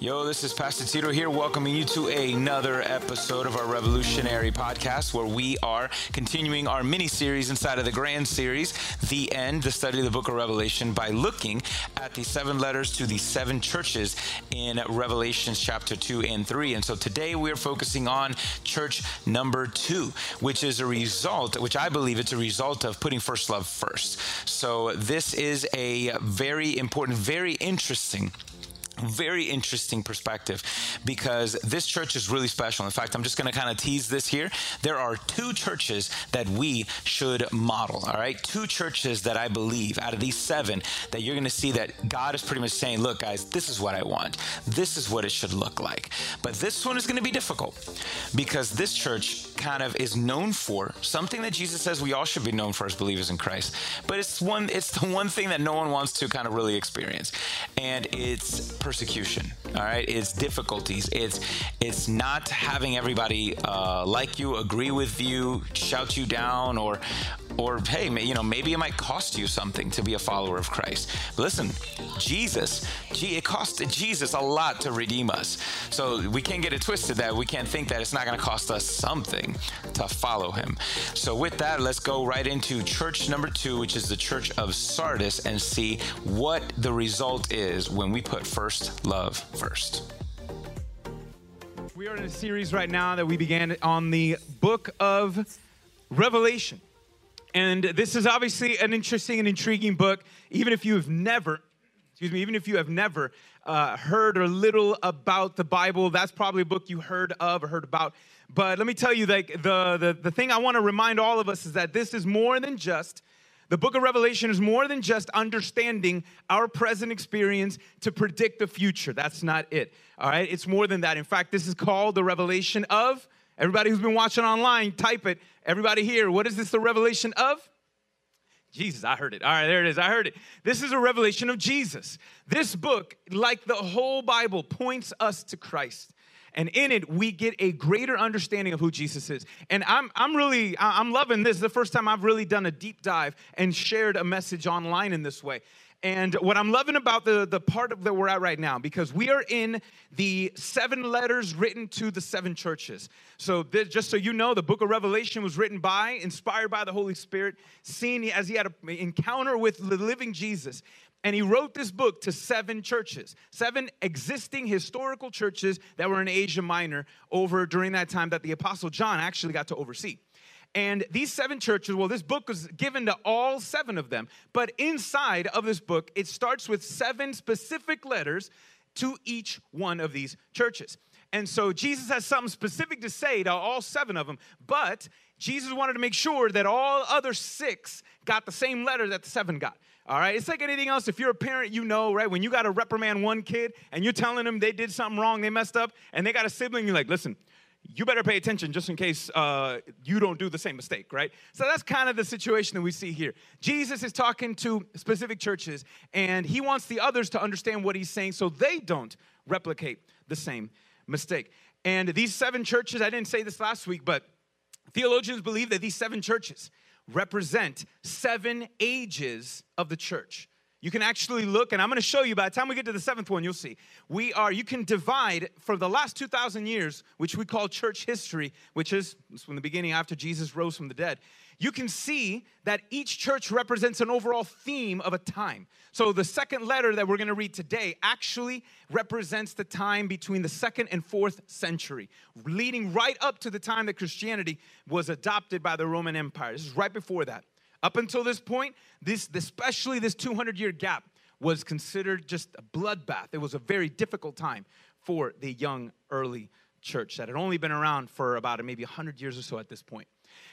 Yo, this is Pastor Tito here, welcoming you to another episode of our Revolutionary podcast, where we are continuing our mini series inside of the grand series, The End, the study of the book of Revelation, by looking at the seven letters to the seven churches in Revelations chapter 2 and 3. And so today we are focusing on church number two, which is a result, which I believe it's a result of putting first love first. So this is a very important, very interesting very interesting perspective because this church is really special. In fact, I'm just going to kind of tease this here. There are two churches that we should model, all right? Two churches that I believe out of these seven that you're going to see that God is pretty much saying, look, guys, this is what I want. This is what it should look like. But this one is going to be difficult because this church kind of is known for something that Jesus says we all should be known for as believers in Christ. But it's one it's the one thing that no one wants to kind of really experience. And it's persecution. All right, it's difficulties. It's it's not having everybody uh, like you, agree with you, shout you down, or or hey, you know, maybe it might cost you something to be a follower of Christ. But listen, Jesus, gee, it cost Jesus a lot to redeem us. So we can't get it twisted that we can't think that it's not going to cost us something to follow Him. So with that, let's go right into church number two, which is the Church of Sardis, and see what the result is when we put first love first. We are in a series right now that we began on the book of Revelation. And this is obviously an interesting and intriguing book, even if you have never, excuse me, even if you have never uh, heard or little about the Bible, that's probably a book you heard of or heard about. But let me tell you, like the, the, the thing I want to remind all of us is that this is more than just the book of Revelation is more than just understanding our present experience to predict the future. That's not it. All right? It's more than that. In fact, this is called the revelation of. Everybody who's been watching online, type it. Everybody here, what is this the revelation of? Jesus, I heard it. All right, there it is. I heard it. This is a revelation of Jesus. This book, like the whole Bible, points us to Christ and in it we get a greater understanding of who jesus is. And i'm, I'm really i'm loving this. this is the first time i've really done a deep dive and shared a message online in this way. And what i'm loving about the, the part of that we're at right now because we are in the seven letters written to the seven churches. So this, just so you know the book of revelation was written by inspired by the holy spirit seen as he had an encounter with the living jesus and he wrote this book to seven churches, seven existing historical churches that were in Asia Minor over during that time that the Apostle John actually got to oversee. And these seven churches, well, this book was given to all seven of them. But inside of this book, it starts with seven specific letters to each one of these churches. And so Jesus has something specific to say to all seven of them, but Jesus wanted to make sure that all other six got the same letter that the seven got. All right, it's like anything else. If you're a parent, you know, right? When you got to reprimand one kid and you're telling them they did something wrong, they messed up, and they got a sibling, you're like, listen, you better pay attention just in case uh, you don't do the same mistake, right? So that's kind of the situation that we see here. Jesus is talking to specific churches, and he wants the others to understand what he's saying so they don't replicate the same mistake. And these seven churches, I didn't say this last week, but theologians believe that these seven churches, represent seven ages of the church. You can actually look, and I'm to show you by the time we get to the seventh one, you'll see. We are, you can divide for the last 2,000 years, which we call church history, which is from the beginning after Jesus rose from the dead you can see that each church represents an overall theme of a time. So the second letter that we're going to read today actually represents the time between the second and fourth century, leading right up to the time that Christianity was adopted by the Roman Empire. This is right before that. Up until this point, this especially this 200 year gap was considered just a bloodbath. It was a very difficult time for the young early church that had only been around for about maybe 100 years or so at this point.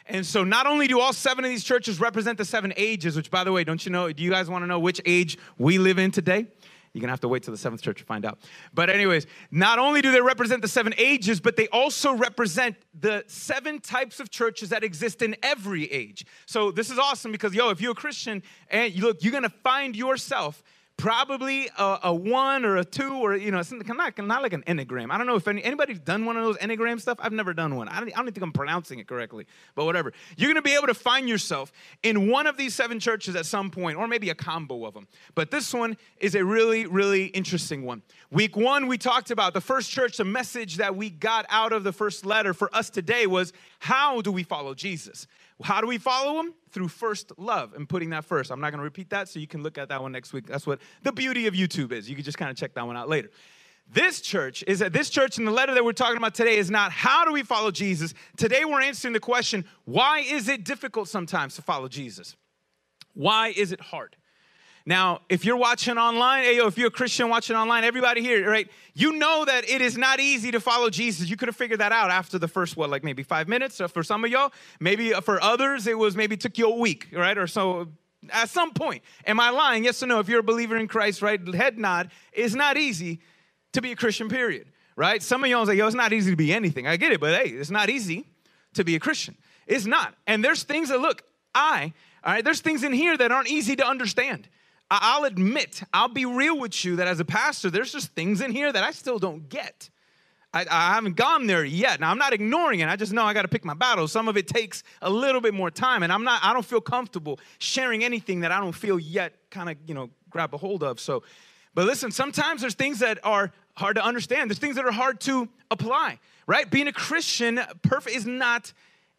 And so, not only do all seven of these churches represent the seven ages, which, by the way, don't you know, do you guys want to know which age we live in today? You're gonna have to wait till the seventh church to find out. But, anyways, not only do they represent the seven ages, but they also represent the seven types of churches that exist in every age. So, this is awesome because, yo, if you're a Christian and you look, you're gonna find yourself probably a, a, one or a two or you know something not, not like an enneagram. I don't know if any, anybody's done one of those enneagram stuff. I've never done one. I don't, I don't think i'm pronouncing it correctly but whatever. You're going to be able to find yourself in one of these seven churches at some point or maybe a combo of them but this one is a really really interesting one. Week one we talked about the first church the message that we got out of the first letter for us today was how do we follow jesus how do we follow him? Through first love and putting that first. I'm not going to repeat that, so you can look at that one next week. That's what the beauty of YouTube is. You can just kind of check that one out later. This church is that this church in the letter that we're talking about today is not how do we follow Jesus. Today we're answering the question why is it difficult sometimes to follow Jesus? Why is it hard? Now, if you're watching online, hey, yo, if you're a Christian watching online, everybody here, right, you know that it is not easy to follow Jesus. You could have figured that out after the first, what, like maybe five minutes? So for some of y'all, maybe uh, for others, it was maybe took you a week, right? Or so at some point. Am I lying? Yes or no? If you're a believer in Christ, right, head nod. It's not easy to be a Christian, period, right? Some of y'all say, yo, it's not easy to be anything. I get it, but hey, it's not easy to be a Christian. It's not. And there's things that, look, I, all right, there's things in here that aren't easy to understand. I'll admit, I'll be real with you that as a pastor, there's just things in here that I still don't get. I, I haven't gone there yet. Now I'm not ignoring it. I just know I got to pick my battles. Some of it takes a little bit more time, and I'm not. I don't feel comfortable sharing anything that I don't feel yet kind of you know grab a hold of. So, but listen, sometimes there's things that are hard to understand. There's things that are hard to apply. Right? Being a Christian, perfect is not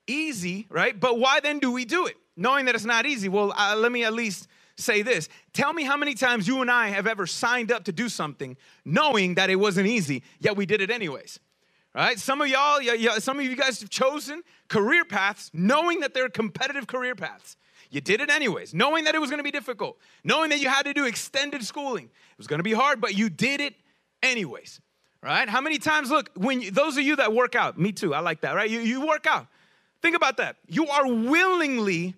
easy. Right? But why then do we do it? Knowing that it's not easy. Well, let me at least say this Tell me how many times you and I have ever signed up to do something knowing that it wasn't easy, yet we did it anyways. Right? Some of y'all, some of you guys have chosen career paths knowing that they're competitive career paths. You did it anyways, knowing that it was gonna be difficult, knowing that you had to do extended schooling. It was gonna be hard, but you did it anyways. Right? How many times, look, when you, those of you that work out, me too, I like that, right? You, you work out. Think about that. You are willingly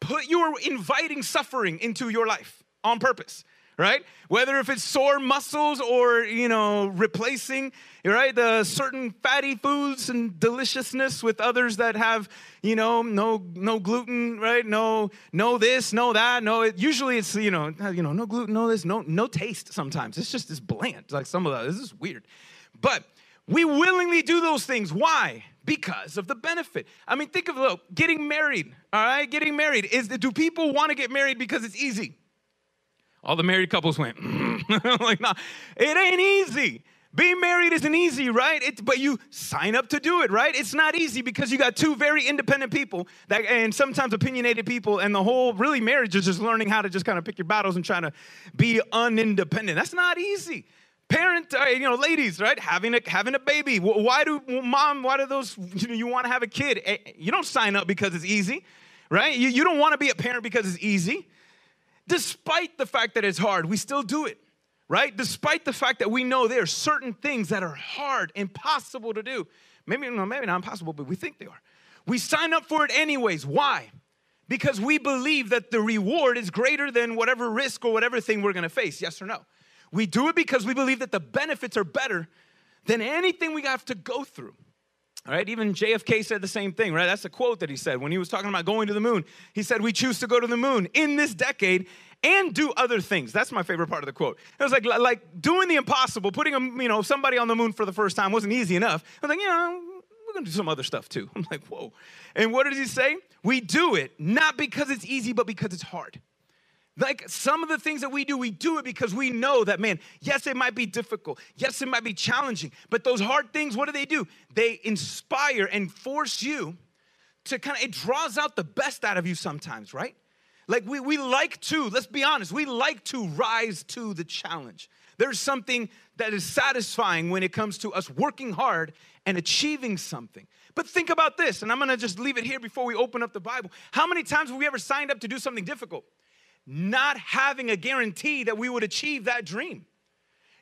put you are inviting suffering into your life on purpose right? Whether if it's sore muscles or you know replacing right the certain fatty foods and deliciousness with others that have you know no no gluten right? No no this no that no it, usually it's you know uh, you know no gluten no this no no taste sometimes. It's just this bland. Like some of that this is weird. But we willingly do those things why because of the benefit. I mean, think of look, getting married. All right, getting married is do people want to get married because it's easy? All the married couples went mm. like, no, it ain't easy. Being married isn't easy, right? It, but you sign up to do it, right? It's not easy because you got two very independent people that, and sometimes opinionated people, and the whole really marriage is just learning how to just kind of pick your battles and trying to be unindependent. That's not easy parent uh, you know ladies right? Having a having a baby. Why do mom why do those you, know, you want to have a kid? Eh, you don't sign up because it's easy right? You, you don't want to be a parent because it's easy. Despite the fact that it's hard we still do it right? Despite the fact that we know there are certain things that are hard impossible to do. Maybe no, maybe not impossible but we think they are. We sign up for it anyways. Why? Because we believe that the reward is greater than whatever risk or whatever thing we're going to face. Yes or no we do it because we believe that the benefits are better than anything we have to go through. All right, even JFK said the same thing, right? That's a quote that he said when he was talking about going to the moon. He said, We choose to go to the moon in this decade and do other things. That's my favorite part of the quote. It was like, like doing the impossible, putting a, you know, somebody on the moon for the first time wasn't easy enough. I was like, you know, we're gonna do some other stuff too. I'm like, whoa. And what does he say? We do it not because it's easy, but because it's hard. Like some of the things that we do, we do it because we know that, man, yes, it might be difficult. Yes, it might be challenging. But those hard things, what do they do? They inspire and force you to kind of, it draws out the best out of you sometimes, right? Like we, we like to, let's be honest, we like to rise to the challenge. There's something that is satisfying when it comes to us working hard and achieving something. But think about this, and I'm gonna just leave it here before we open up the Bible. How many times have we ever signed up to do something difficult? Not having a guarantee that we would achieve that dream.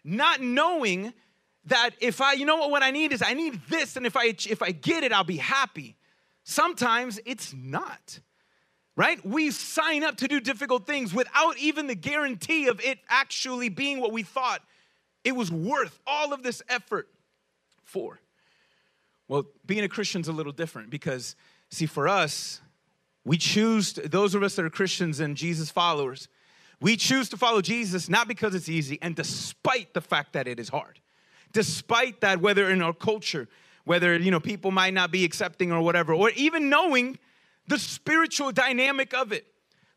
Not knowing that if I, you know what, what I need is I need this, and if I if I get it, I'll be happy. Sometimes it's not. Right? We sign up to do difficult things without even the guarantee of it actually being what we thought it was worth all of this effort for. Well, being a Christian's a little different because, see, for us, we choose, those of us that are Christians and Jesus followers, We choose to follow Jesus not because it's easy and despite the fact that it is hard. Despite that, whether in our culture, whether you know people might not be accepting or whatever, or even knowing the spiritual dynamic of it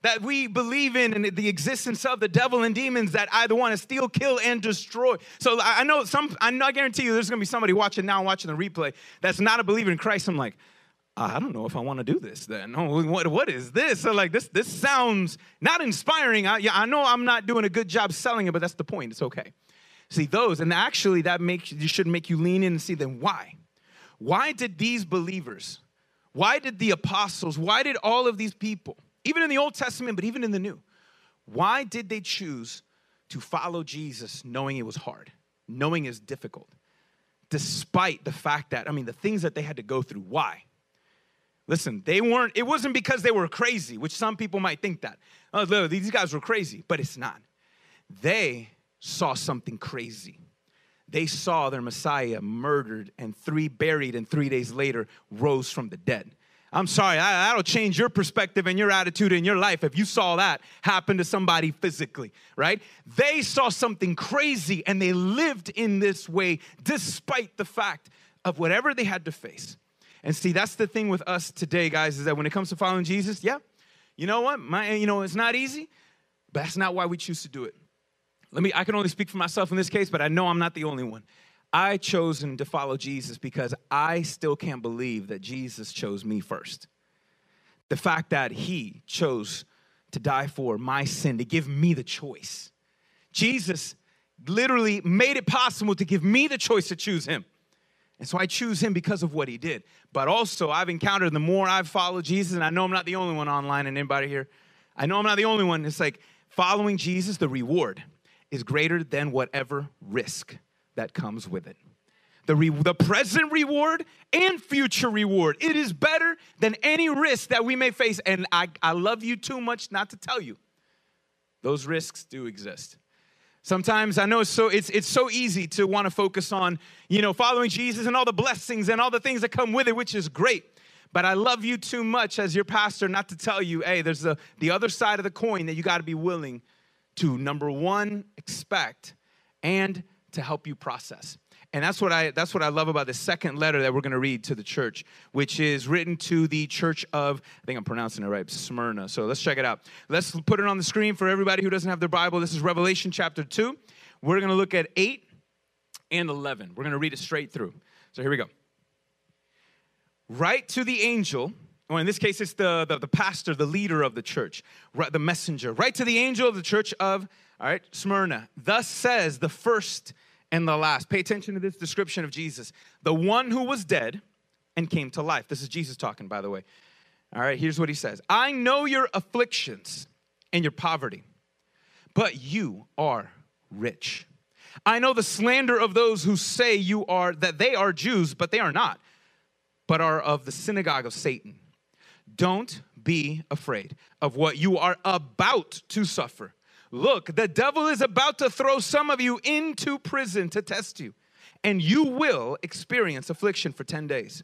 that we believe in and the existence of the devil and demons that either want to steal, kill, and destroy. So I know some, I guarantee you there's gonna be somebody watching now, watching the replay that's not a believer in Christ. I'm like, I don't know if I want to do this then. Oh, what, what is this? So like this, this sounds not inspiring. I, yeah, I know I'm not doing a good job selling it, but that's the point. It's okay. See those, and actually that makes you should make you lean in and see then why. Why did these believers, why did the apostles, why did all of these people, even in the Old Testament, but even in the New, why did they choose to follow Jesus knowing it was hard, knowing it's difficult, despite the fact that, I mean, the things that they had to go through? Why? Listen, they weren't, it wasn't because they were crazy, which some people might think that. Oh, these guys were crazy, but it's not. They saw something crazy they saw their Messiah murdered and three buried, and three days later rose from the dead. I'm sorry, that'll change your perspective and your attitude in your life if you saw that happen to somebody physically, right? They saw something crazy and they lived in this way despite the fact of whatever they had to face. And see, that's the thing with us today, guys, is that when it comes to following Jesus, yeah, you know what? My, you know, it's not easy, but that's not why we choose to do it. Let me, I can only speak for myself in this case, but I know I'm not the only one. I chosen to follow Jesus because I still can't believe that Jesus chose me first. The fact that he chose to die for my sin, to give me the choice. Jesus literally made it possible to give me the choice to choose him. And so I choose him because of what he did. But also, I've encountered the more I've followed Jesus, and I know I'm not the only one online and anybody here. I know I'm not the only one. It's like following Jesus, the reward is greater than whatever risk that comes with it. The, re- the present reward and future reward. It is better than any risk that we may face. And I, I love you too much not to tell you. Those risks do exist. Sometimes I know it's so it's it's so easy to want to focus on, you know, following Jesus and all the blessings and all the things that come with it, which is great. But I love you too much as your pastor not to tell you, hey, there's the, the other side of the coin that you got to be willing to number one, expect, and to help you process. And that's what I that's what I love about the second letter that we're going to read to the church, which is written to the church of I think I'm pronouncing it right, Smyrna. So let's check it out. Let's put it on the screen for everybody who doesn't have their Bible. This is Revelation chapter 2. We're going to look at 8 and 11. We're going to read it straight through. So here we go. Write to the angel or in this case, it's the, the, the, pastor, the leader of the church, the messenger. Write to the angel of the church of, all right, Smyrna. Thus says the first and the last. Pay attention to this description of Jesus. The one who was dead and came to life. This is Jesus talking, by the way. All right, here's what he says I know your afflictions and your poverty, but you are rich. I know the slander of those who say you are that they are Jews, but they are not, but are of the synagogue of Satan. Don't be afraid of what you are about to suffer. Look, the devil is about to throw some of you into prison to test you, and you will experience affliction for 10 days.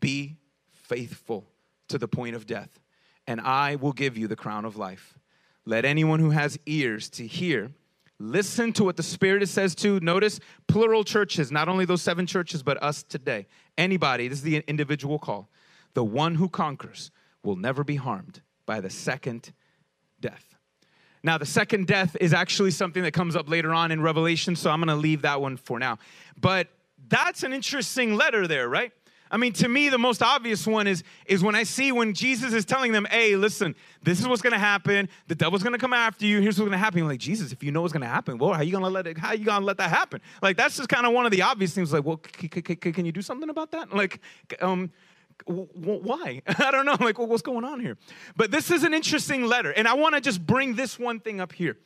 Be faithful to the point of death, and I will give you the crown of life. Let anyone who has ears to hear listen to what the Spirit says to, notice plural churches, not only those seven churches, but us today. Anybody, this is the individual call. The one who conquers will never be harmed by the second death. Now, the second death is actually something that comes up later on in Revelation, so I'm gonna leave that one for now. But that's an interesting letter there, right? I mean, to me, the most obvious one is, is when I see when Jesus is telling them, hey, listen, this is what's gonna happen. The devil's gonna come after you. Here's what's gonna happen. I'm like, Jesus, if you know what's gonna happen, well, how you gonna let it, how you gonna let that happen? Like, that's just kind of one of the obvious things. Like, well, c- c- can you do something about that? Like, um, why? I don't know. Like, what's going on here? But this is an interesting letter. And I want to just bring this one thing up here.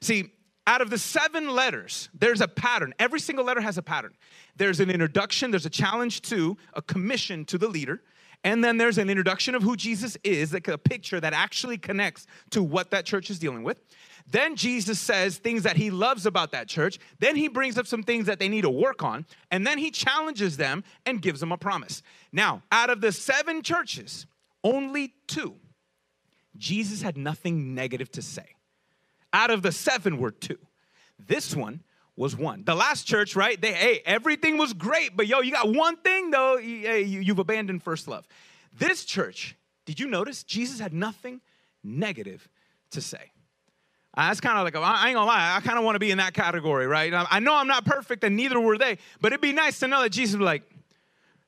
See, out of the seven letters, there's a pattern. Every single letter has a pattern. There's an introduction, there's a challenge to, a commission to the leader. And then there's an introduction of who Jesus is, like a picture that actually connects to what that church is dealing with. Then Jesus says things that he loves about that church. Then he brings up some things that they need to work on. And then he challenges them and gives them a promise. Now, out of the seven churches, only two, Jesus had nothing negative to say. Out of the seven were two. This one was one. The last church, right? They, hey, everything was great, but yo, you got one thing though, you, you've abandoned first love. This church, did you notice Jesus had nothing negative to say? That's kind of like, I ain't gonna lie, I kind of want to be in that category, right? I know I'm not perfect and neither were they, but it'd be nice to know that Jesus was like,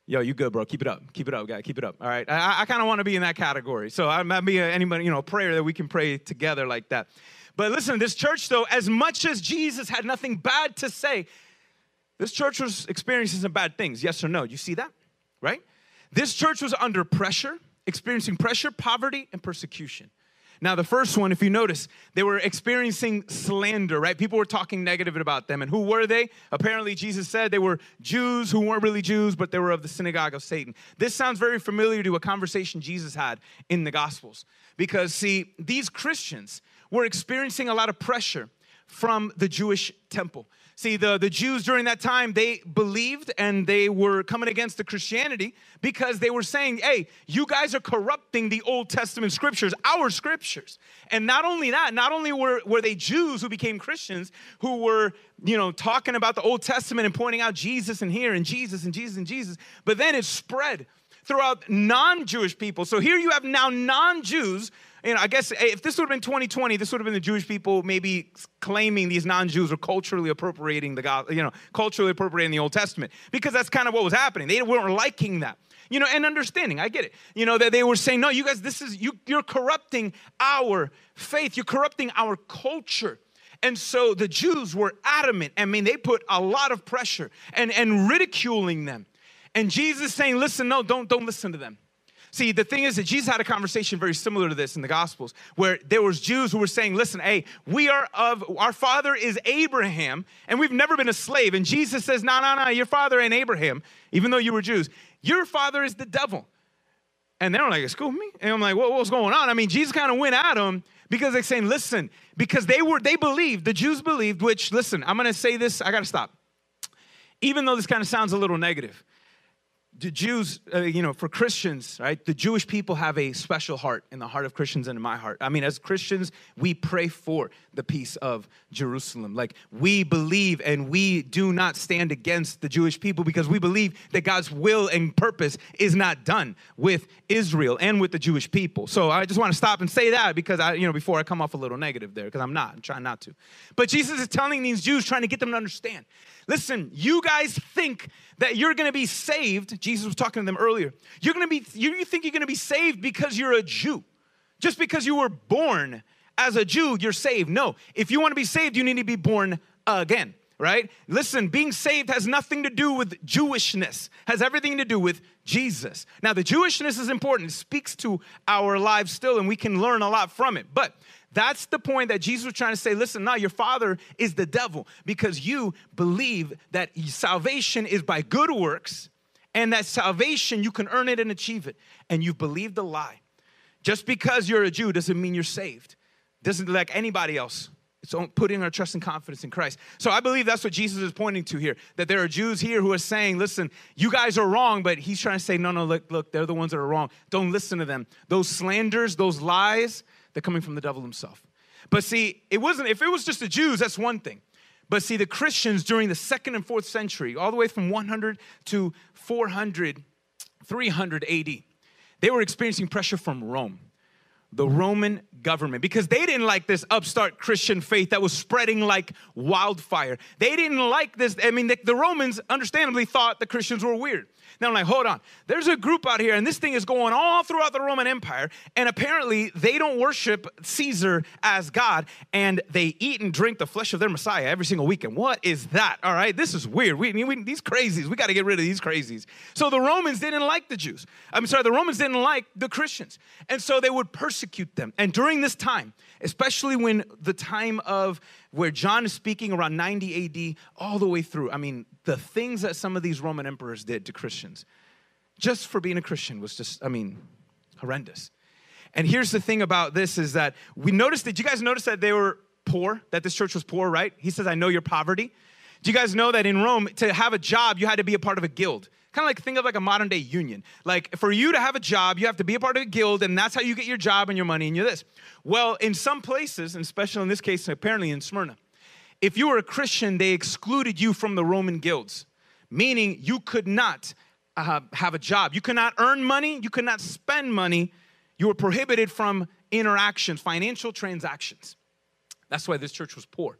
yo, you good, bro. Keep it up. Keep it up, guy. Keep it up. All right. I, I kind of want to be in that category. So I might be anybody, you know, prayer that we can pray together like that. But listen, this church, though, as much as Jesus had nothing bad to say, this church was experiencing some bad things. Yes or no? You see that? Right? This church was under pressure, experiencing pressure, poverty, and persecution. Now, the first one, if you notice, they were experiencing slander, right? People were talking negative about them. And who were they? Apparently, Jesus said they were Jews who weren't really Jews, but they were of the synagogue of Satan. This sounds very familiar to a conversation Jesus had in the Gospels. Because, see, these Christians were experiencing a lot of pressure from the Jewish temple. See, the, the Jews during that time, they believed and they were coming against the Christianity because they were saying, hey, you guys are corrupting the Old Testament scriptures, our scriptures. And not only that, not only were, were they Jews who became Christians, who were, you know, talking about the Old Testament and pointing out Jesus and here and Jesus and Jesus and Jesus, but then it spread throughout non Jewish people. So here you have now non Jews you know, I guess eh, if this would have been 2020, this would have been the Jewish people maybe claiming these non-Jews were culturally appropriating the God, you know, culturally appropriating the Old Testament because that's kind of what was happening. They weren't liking that, you know, and understanding. I get it, you know, that they were saying, no, you guys, this is you, you're corrupting our faith, you're corrupting our culture. And so the Jews were adamant. I mean, they put a lot of pressure and, and ridiculing them. And Jesus saying, listen, no, don't, don't listen to them. See, the thing is that Jesus had a conversation very similar to this in the Gospels, where there was Jews who were saying, "Listen, hey, we are of our father is Abraham, and we've never been a slave." And Jesus says, "No, no, no, your father ain't Abraham, even though you were Jews. Your father is the devil." And they're like, "Excuse me," and I'm like, what, "What's going on?" I mean, Jesus kind of went at them because they're saying, "Listen," because they were they believed the Jews believed. Which, listen, I'm going to say this. I got to stop. Even though this kind of sounds a little negative, the Jews, uh, you know, for Christians, right? The Jewish people have a special heart in the heart of Christians and in my heart. I mean, as Christians, we pray for the peace of Jerusalem. Like, we believe and we do not stand against the Jewish people because we believe that God's will and purpose is not done with Israel and with the Jewish people. So I just want to stop and say that because I, you know, before I come off a little negative there, because I'm not, I'm trying not to. But Jesus is telling these Jews, trying to get them to understand Listen, you guys think that you're gonna be saved. Jesus was talking to them earlier. You're gonna be, you think you're gonna be saved because you're a Jew. Just because you were born as a Jew, you're saved. No, if you wanna be saved, you need to be born again right? Listen, being saved has nothing to do with Jewishness, has everything to do with Jesus. Now, the Jewishness is important. It speaks to our lives still, and we can learn a lot from it. But that's the point that Jesus was trying to say. Listen, now your father is the devil because you believe that salvation is by good works and that salvation you can earn it and achieve it. And you've believed the lie. Just because you're a Jew doesn't mean you're saved. Doesn't like anybody else. It's putting our trust and confidence in Christ. So I believe that's what Jesus is pointing to here. That there are Jews here who are saying, listen, you guys are wrong, but he's trying to say, no, no, look, look, they're the ones that are wrong. Don't listen to them. Those slanders, those lies, they're coming from the devil himself. But see, it wasn't, if it was just the Jews, that's one thing. But see, the Christians during the second and fourth century, all the way from 100 to 400, 300 AD, they were experiencing pressure from Rome the Roman government because they didn't like this upstart Christian faith that was spreading like wildfire. They didn't like this. I mean, the, the Romans understandably thought the Christians were weird. Now I'm like, hold on. There's a group out here, and this thing is going all throughout the Roman Empire, and apparently they don't worship Caesar as God, and they eat and drink the flesh of their Messiah every single weekend. What is that? All right, this is weird. We, we these crazies, we got to get rid of these crazies. So the Romans didn't like the Jews. I'm sorry, the Romans didn't like the Christians, and so they would persecute them. And during this time, especially when the time of where John is speaking around 90 AD all the way through. I mean, the things that some of these Roman emperors did to Christians just for being a Christian was just, I mean, horrendous. And here's the thing about this is that we noticed, did you guys notice that they were poor, that this church was poor, right? He says, I know your poverty. Do you guys know that in Rome, to have a job, you had to be a part of a guild? Kind of like think of like a modern day union. Like for you to have a job, you have to be a part of a guild, and that's how you get your job and your money and you're this. Well, in some places, and especially in this case, apparently in Smyrna, if you were a Christian, they excluded you from the Roman guilds, meaning you could not uh, have a job. You could not earn money, you could not spend money. You were prohibited from interactions, financial transactions. That's why this church was poor.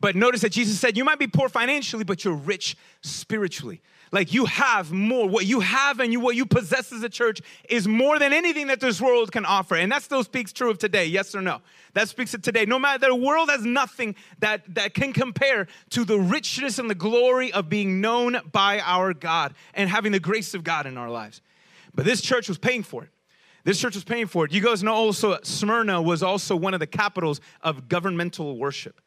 But notice that Jesus said, You might be poor financially, but you're rich spiritually. Like you have more. What you have and you, what you possess as a church is more than anything that this world can offer. And that still speaks true of today, yes or no? That speaks of today. No matter, the world has nothing that, that can compare to the richness and the glory of being known by our God and having the grace of God in our lives. But this church was paying for it. This church was paying for it. You guys know also Smyrna was also one of the capitals of governmental worship.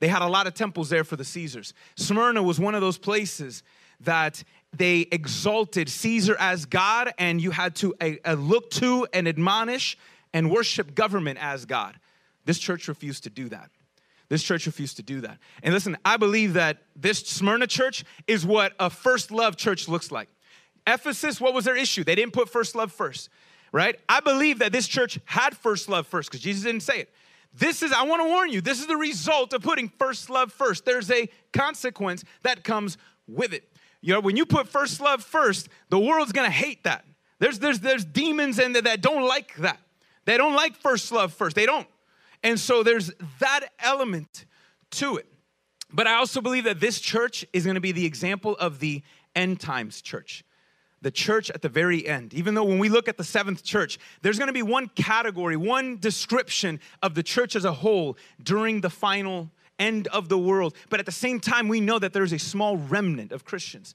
They had a lot of temples there for the Caesars. Smyrna was one of those places that they exalted Caesar as God, and you had to uh, uh, look to and admonish and worship government as God. This church refused to do that. This church refused to do that. And listen, I believe that this Smyrna church is what a first love church looks like. Ephesus, what was their issue? They didn't put first love first, right? I believe that this church had first love first because Jesus didn't say it. This is, I want to warn you, this is the result of putting first love first. There's a consequence that comes with it. You know, when you put first love first, the world's gonna hate that. There's, there's, there's demons in there that don't like that. They don't like first love first. They don't. And so there's that element to it. But I also believe that this church is gonna be the example of the end times church the church at the very end. Even though when we look at the seventh church, there's gonna be one category, one description of the church as a whole during the final end of the world. But at the same time, we know that there's a small remnant of Christians,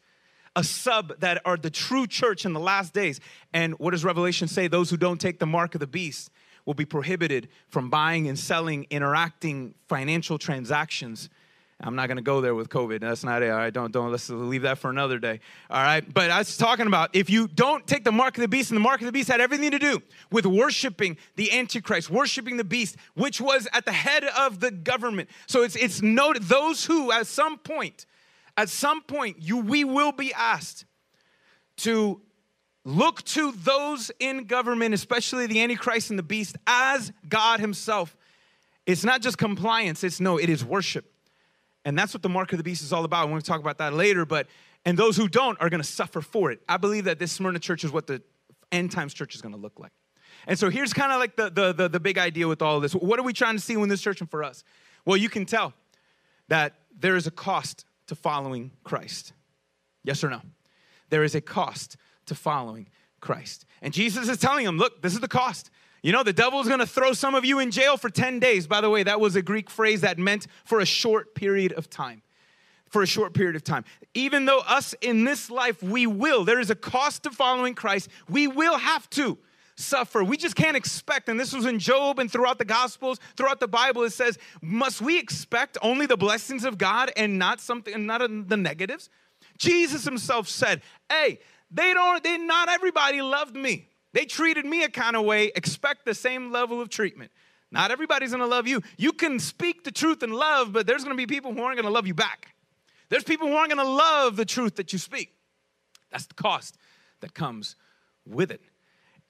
a sub that are the true church in the last days. And what does Revelation say? Those who don't take the mark of the beast will be prohibited from buying and selling, interacting, financial transactions I'm not going to go there with COVID. That's not it. All right, don't don't let's leave that for another day. All right, but I was talking about if you don't take the mark of the beast, and the mark of the beast had everything to do with worshiping the Antichrist, worshiping the beast, which was at the head of the government. So it's it's noted those who at some point, at some point, you we will be asked to look to those in government, especially the Antichrist and the beast, as God Himself. It's not just compliance, it's no, it is worship. And that's what the mark of the beast is all about. We're going to talk about that later. But and those who don't are going to suffer for it. I believe that this Smyrna church is what the end times church is going to look like. And so here's kind of like the, the, the, the big idea with all of this. What are we trying to see when this church and for us? Well, you can tell that there is a cost to following Christ. Yes or no? There is a cost to following Christ. And Jesus is telling them, look, this is the cost. You know, the devil is going to throw some of you in jail for 10 days. By the way, that was a Greek phrase that meant for a short period of time. For a short period of time. Even though us in this life, we will, there is a cost to following Christ, we will have to suffer. We just can't expect, and this was in Job and throughout the Gospels, throughout the Bible, it says, must we expect only the blessings of God and not something, not the negatives? Jesus himself said, hey, they don't, they, not everybody loved me. They treated me a kind of way, expect the same level of treatment. Not everybody's gonna love you. You can speak the truth in love, but there's gonna be people who aren't gonna love you back. There's people who aren't gonna love the truth that you speak. That's the cost that comes with it.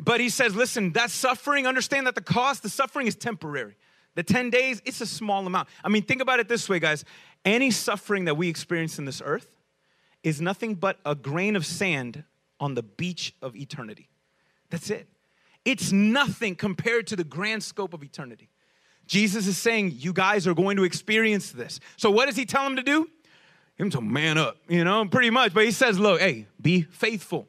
But he says, listen, that suffering, understand that the cost, the suffering is temporary. The 10 days, it's a small amount. I mean, think about it this way, guys. Any suffering that we experience in this earth is nothing but a grain of sand on the beach of eternity. That's it. It's nothing compared to the grand scope of eternity. Jesus is saying, You guys are going to experience this. So, what does he tell them to do? Him to man up, you know, pretty much. But he says, Look, hey, be faithful,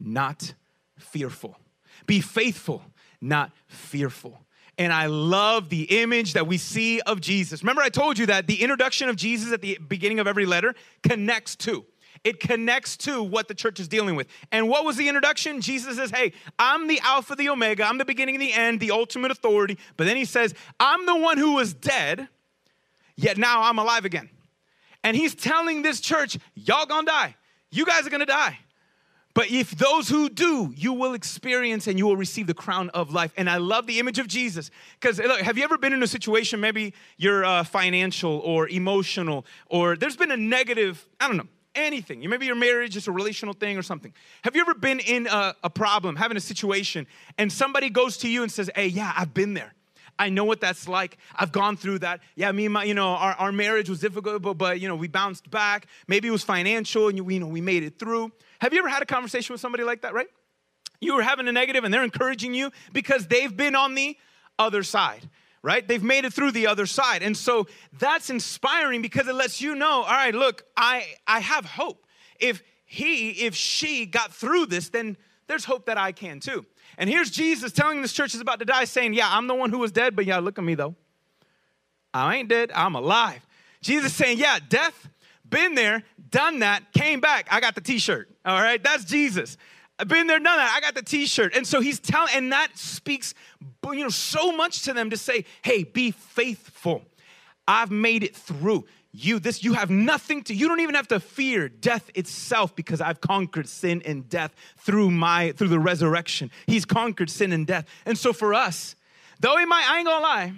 not fearful. Be faithful, not fearful. And I love the image that we see of Jesus. Remember, I told you that the introduction of Jesus at the beginning of every letter connects to it connects to what the church is dealing with. And what was the introduction? Jesus says, Hey, I'm the Alpha, the Omega, I'm the beginning and the end, the ultimate authority. But then he says, I'm the one who was dead, yet now I'm alive again. And he's telling this church, Y'all gonna die. You guys are gonna die. But if those who do, you will experience and you will receive the crown of life. And I love the image of Jesus. Because look, have you ever been in a situation, maybe you're uh, financial or emotional, or there's been a negative, I don't know, anything. Maybe your marriage is a relational thing or something. Have you ever been in a, a problem, having a situation, and somebody goes to you and says, Hey, yeah, I've been there. I know what that's like. I've gone through that. Yeah, me and my, you know, our, our marriage was difficult, but, but, you know, we bounced back. Maybe it was financial and, you, you know, we made it through. Have you ever had a conversation with somebody like that, right? You were having a negative and they're encouraging you because they've been on the other side right? They've made it through the other side. And so that's inspiring because it lets you know, all right, look, I I have hope. If he, if she got through this, then there's hope that I can too. And here's Jesus telling this church is about to die, saying, Yeah, I'm the one who was dead, but yeah, look at me though. I ain't dead, I'm alive. Jesus saying, Yeah, death, been there, done that, came back. I got the t shirt. All right, that's Jesus. I've been there, done that. I got the t-shirt. And so he's telling, and that speaks, you know, so much to them to say, hey, be faithful. I've made it through. You, this, you have nothing to, you don't even have to fear death itself because I've conquered sin and death through my, through the resurrection. He's conquered sin and death. And so for us, though he might, I ain't gonna lie,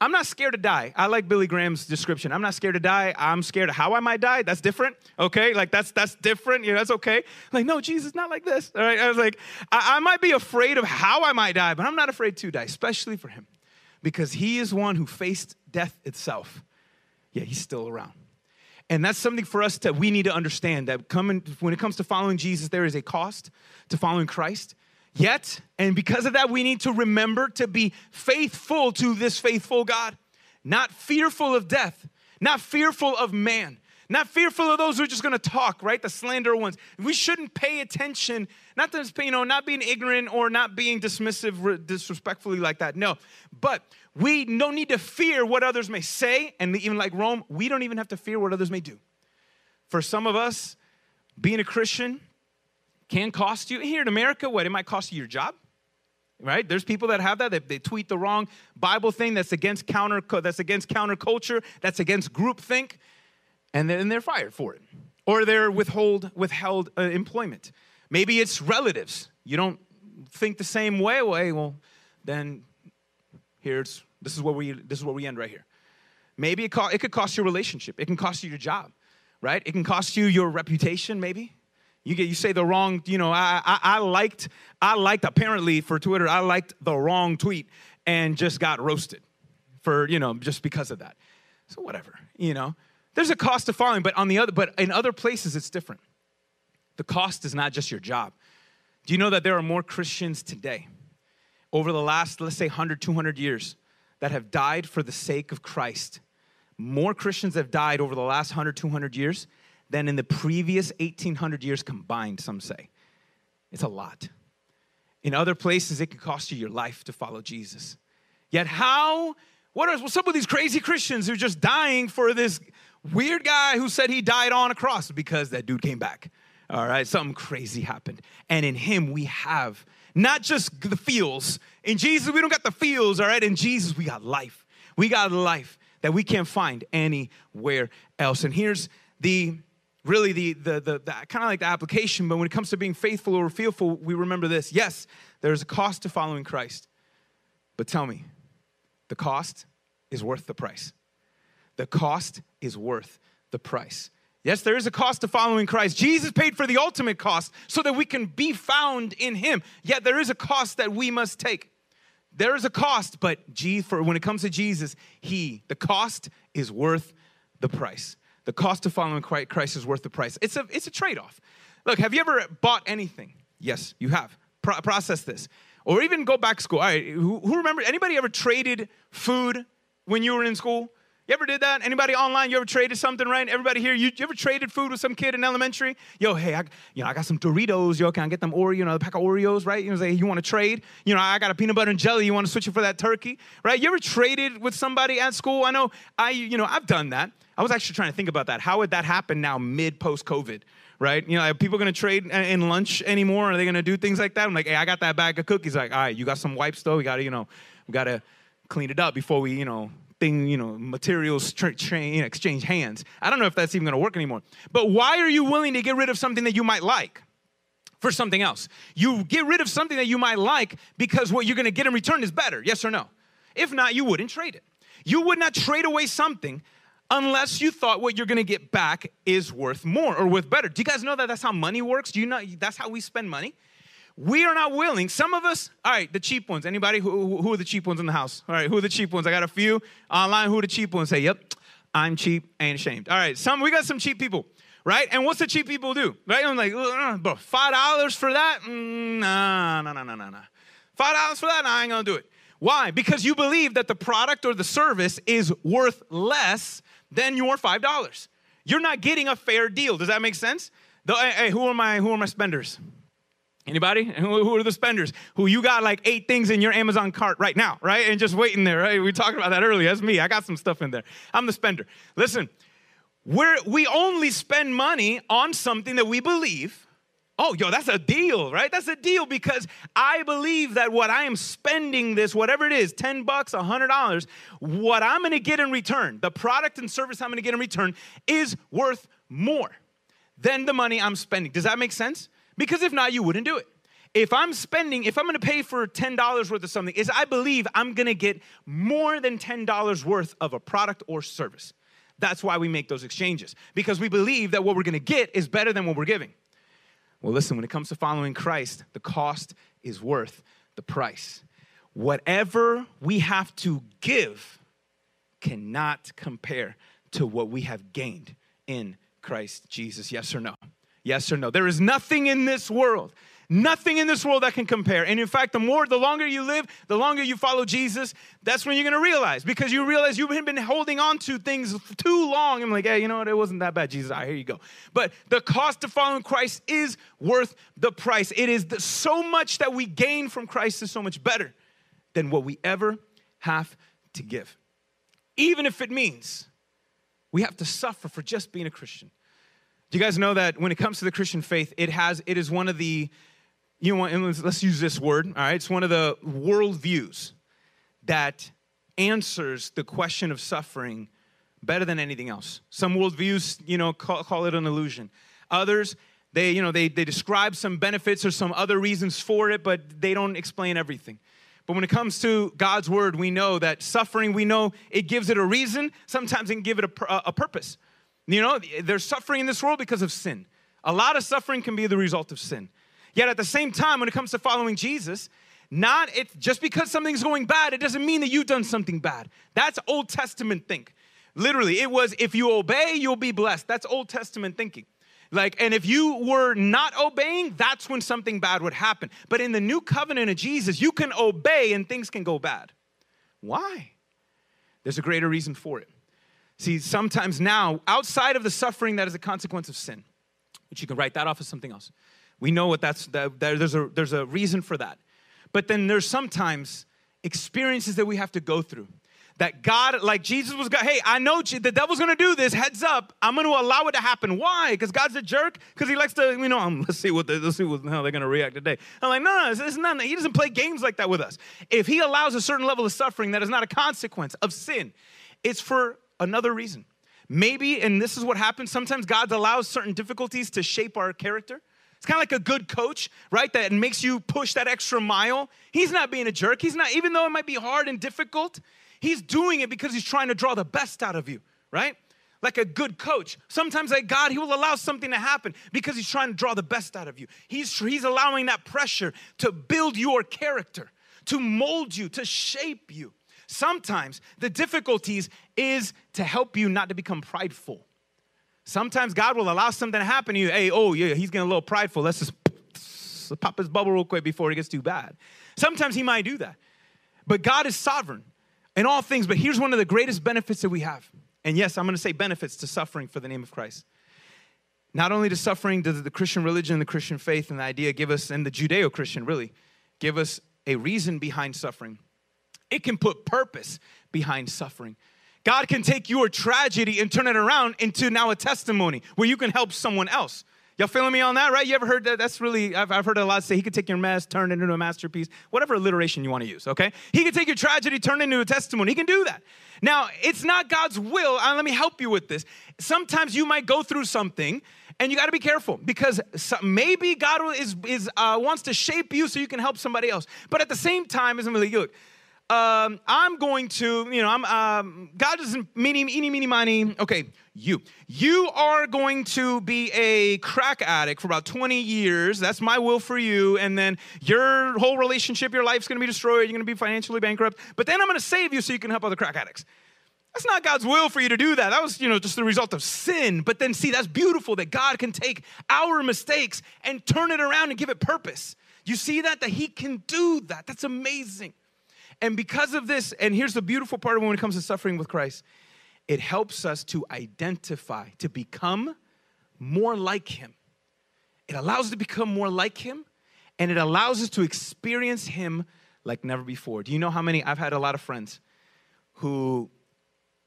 I'm not scared to die. I like Billy Graham's description. I'm not scared to die. I'm scared of how I might die. That's different. Okay, like that's that's different. You know, that's okay. Like no, Jesus, not like this. All right. I was like, I, I might be afraid of how I might die, but I'm not afraid to die, especially for him, because he is one who faced death itself. Yeah, he's still around. And that's something for us that we need to understand that coming when it comes to following Jesus, there is a cost to following Christ. Yet, and because of that, we need to remember to be faithful to this faithful God, not fearful of death, not fearful of man, not fearful of those who are just going to talk, right? The slander ones. We shouldn't pay attention, not to, you know, not being ignorant or not being dismissive, disrespectfully like that. No, but we don't need to fear what others may say, and even like Rome, we don't even have to fear what others may do. For some of us, being a Christian can cost you. Here in America, what? It might cost you your job. Right? There's people that have that. They, they tweet the wrong Bible thing that's against counter that's against counterculture, that's against groupthink, and then they're fired for it. Or they're withhold withheld uh, employment. Maybe it's relatives. You don't think the same way. Well, then here's this is where we this is where we end right here. Maybe it, co- it could cost you a relationship. It can cost you your job, right? It can cost you your reputation, maybe. You get you say the wrong, you know, I, I, I liked, I liked apparently for Twitter, I liked the wrong tweet and just got roasted for, you know, just because of that. So whatever, you know. There's a cost to following, but on the other, but in other places it's different. The cost is not just your job. Do you know that there are more Christians today over the last, let's say, 100, 200 years that have died for the sake of Christ? More Christians have died over the last 100, 200 years than in the previous 1800 years combined, some say. It's a lot. In other places, it can cost you your life to follow Jesus. Yet, how, what are what's up with these crazy Christians who are just dying for this weird guy who said he died on a cross because that dude came back? All right, something crazy happened. And in him, we have not just the feels. In Jesus, we don't got the feels, all right? In Jesus, we got life. We got life that we can't find anywhere else. And here's the really the, the, the, the kind of like the application, but when it comes to being faithful or fearful, we remember this. Yes, there's a cost to following Christ. But tell me, the cost is worth the price. The cost is worth the price. Yes, there is a cost to following Christ. Jesus paid for the ultimate cost so that we can be found in Him. Yet there is a cost that we must take. There is a cost, but for when it comes to Jesus, He, the cost is worth the price. The cost of following Christ is worth the price. It's a, it's a trade off. Look, have you ever bought anything? Yes, you have. Pro- process this. Or even go back to school. All right, who, who anybody ever traded food when you were in school? You ever did that? Anybody online? You ever traded something, right? Everybody here, you, you, ever traded food with some kid in elementary? Yo, hey, I, you know, I got some Doritos. Yo, can I get them Oreo? You know, a pack of Oreos, right? You know, say you want to trade? You know, I got a peanut butter and jelly. You want to switch it for that turkey, right? You ever traded with somebody at school? I know I, you know, I've done that. I was actually trying to think about that. How would that happen now, mid post COVID? Right? You know, are people gonna trade in lunch anymore? Are they gonna do things like that? I'm like, hey, I got that bag of cookies. Like, all right, you got some wipes though. We gotta, you know, we gotta clean it up before we, you know, thing, you know, materials tra- tra- exchange hands. I don't know if that's even going to work anymore. But why are you willing to get rid of something that you might like for something else? You get rid of something that you might like because what you're to get in return is better. Yes or no? If not, you wouldn't trade it. You would not trade away something unless you thought what you're going to get back is worth more or worth better. Do you guys know that that's how money works? Do you know that's how we spend money? We are not willing. Some of us, all right, the cheap ones. Anybody? Who, who are the cheap ones in the house? All right, who are the cheap ones? I got a few online. Who are the cheap ones? Say, yep, I'm cheap, ain't ashamed. All right, some we got some cheap people, right? And what's the cheap people do? Right? I'm like, but five dollars for that? Mm, nah, nah, nah, nah, nah, nah. Five dollars for that? Nah, I ain't gonna do it. Why? Because you believe that the product or the service is worth less than your five dollars. You're not getting a fair deal. Does that make sense? The, hey, who are my who are my spenders? Anybody? Who are the spenders? Who you got like eight things in your Amazon cart right now, right? And just waiting there, right? We talked about that earlier. That's me. I got some stuff in there. I'm the spender. Listen, we're, we only spend money on something that we believe. Oh, yo, that's a deal, right? That's a deal because I believe that what I am spending this, whatever it is, 10 bucks, $100, what I'm gonna get in return, the product and service I'm gonna get in return is worth more than the money I'm spending. Does that make sense? Because if not, you wouldn't do it. If I'm spending, if I'm gonna pay for $10 worth of something, is I believe I'm gonna get more than $10 worth of a product or service. That's why we make those exchanges, because we believe that what we're gonna get is better than what we're giving. Well, listen, when it comes to following Christ, the cost is worth the price. Whatever we have to give cannot compare to what we have gained in Christ Jesus. Yes or no? Yes or no? There is nothing in this world, nothing in this world that can compare. And in fact, the more, the longer you live, the longer you follow Jesus, that's when you're gonna realize because you realize you've been holding on to things too long. I'm like, hey, you know what? It wasn't that bad, Jesus. All right, here you go. But the cost of following Christ is worth the price. It is the, so much that we gain from Christ is so much better than what we ever have to give. Even if it means we have to suffer for just being a Christian. Do you guys know that when it comes to the Christian faith, it has it is one of the you know let's, let's use this word, all right? It's one of the worldviews that answers the question of suffering better than anything else. Some worldviews, you know, call, call it an illusion. Others, they, you know, they, they describe some benefits or some other reasons for it, but they don't explain everything. But when it comes to God's word, we know that suffering, we know it gives it a reason. Sometimes it can give it a, a purpose. You know, there's suffering in this world because of sin. A lot of suffering can be the result of sin. Yet at the same time, when it comes to following Jesus, not it just because something's going bad, it doesn't mean that you've done something bad. That's Old Testament think. Literally, it was if you obey, you'll be blessed. That's Old Testament thinking. Like, and if you were not obeying, that's when something bad would happen. But in the new covenant of Jesus, you can obey and things can go bad. Why? There's a greater reason for it. See, sometimes now, outside of the suffering that is a consequence of sin, which you can write that off as something else. We know what that's, that, there's, a, there's a reason for that. But then there's sometimes experiences that we have to go through. That God, like Jesus was, God, hey, I know the devil's gonna do this, heads up, I'm gonna allow it to happen. Why? Because God's a jerk? Because he likes to, you know, um, let's see what they, let's see what, how they're gonna react today. I'm like, no, no, it's, it's not, he doesn't play games like that with us. If he allows a certain level of suffering that is not a consequence of sin, it's for another reason. Maybe, and this is what happens, sometimes God allows certain difficulties to shape our character. It's kind of like a good coach, right? That makes you push that extra mile. He's not being a jerk. He's not, even though it might be hard and difficult, he's doing it because he's trying to draw the best out of you, right? Like a good coach. Sometimes, like God, he will allow something to happen because he's trying to draw the best out of you. He's, he's allowing that pressure to build your character, to mold you, to shape you. Sometimes the difficulties is to help you not to become prideful. Sometimes God will allow something to happen to you. Hey, oh yeah, he's getting a little prideful. Let's just pop his bubble real quick before it gets too bad. Sometimes he might do that. But God is sovereign in all things. But here's one of the greatest benefits that we have. And yes, I'm going to say benefits to suffering for the name of Christ. Not only does suffering, does the Christian religion, the Christian faith, and the idea give us, and the Judeo Christian really, give us a reason behind suffering it can put purpose behind suffering. God can take your tragedy and turn it around into now a testimony where you can help someone else. Y'all feeling me on that, right? You ever heard that? That's really, I've, I've heard a lot say he could take your mess, turn it into a masterpiece, whatever alliteration you want to use, okay? He can take your tragedy, turn it into a testimony. He can do that. Now, it's not God's will. Let me help you with this. Sometimes you might go through something and you got to be careful because maybe God is, is uh, wants to shape you so you can help somebody else. But at the same time, isn't really good um, I'm going to, you know, I'm, um, God doesn't, meeny, meeny, meeny, miny. Okay, you. You are going to be a crack addict for about 20 years. That's my will for you. And then your whole relationship, your life's gonna be destroyed. You're gonna be financially bankrupt. But then I'm gonna save you so you can help other crack addicts. That's not God's will for you to do that. That was, you know, just the result of sin. But then see, that's beautiful that God can take our mistakes and turn it around and give it purpose. You see that? That He can do that. That's amazing. And because of this, and here's the beautiful part when it comes to suffering with Christ, it helps us to identify, to become more like Him. It allows us to become more like Him, and it allows us to experience Him like never before. Do you know how many? I've had a lot of friends who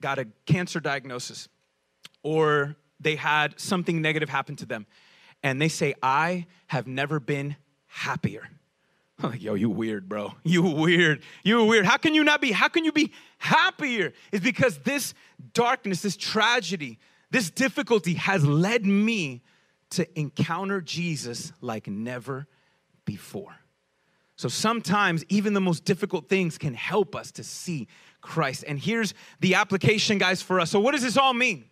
got a cancer diagnosis or they had something negative happen to them, and they say, I have never been happier. I'm like, yo, you weird, bro. You weird. You weird. How can you not be? How can you be happier? It's because this darkness, this tragedy, this difficulty has led me to encounter Jesus like never before. So sometimes even the most difficult things can help us to see Christ. And here's the application, guys, for us. So, what does this all mean?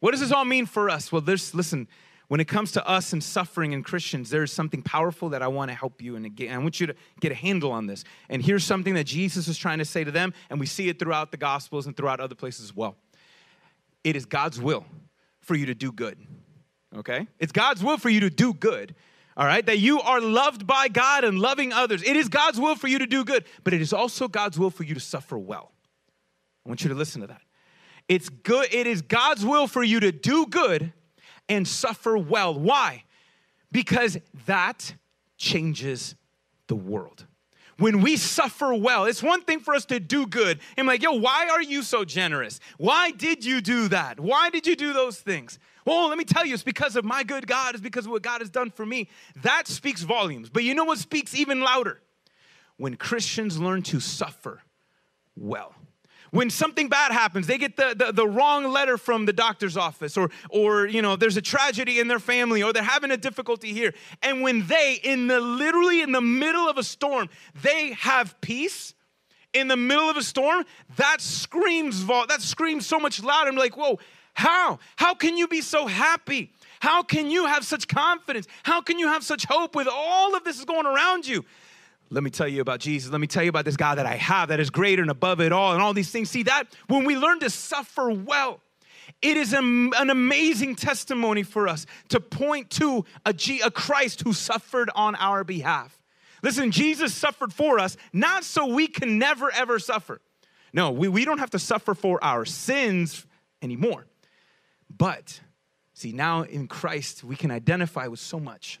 What does this all mean for us? Well, there's, listen, when it comes to us and suffering and Christians, there's something powerful that I want to help you and I want you to get a handle on this. And here's something that Jesus is trying to say to them, and we see it throughout the Gospels and throughout other places as well. It is God's will for you to do good. Okay? It's God's will for you to do good. All right? That you are loved by God and loving others. It is God's will for you to do good, but it is also God's will for you to suffer well. I want you to listen to that. It's good, it is God's will for you to do good and suffer well. Why? Because that changes the world. When we suffer well, it's one thing for us to do good. I'm like, yo, why are you so generous? Why did you do that? Why did you do those things? Well, let me tell you, it's because of my good God, it's because of what God has done for me. That speaks volumes. But you know what speaks even louder? When Christians learn to suffer well when something bad happens they get the, the, the, wrong letter from the doctor's office or or you know there's a tragedy in their family or they're having a difficulty here. And when they in the literally in the middle of a storm they have peace in the middle of a storm that screams that screams so much louder i'm like whoa how? How can you be so happy? How can you have such confidence? How can you have such hope with all of this is going around you let me tell you about Jesus. Let me tell you about this God that I have that is greater and above it all, and all these things. See that when we learn to suffer well, it is an amazing testimony for us to point to a, G, a Christ who suffered on our behalf. Listen, Jesus suffered for us, not so we can never ever suffer. No, we, we don't have to suffer for our sins anymore. But see, now in Christ, we can identify with so much.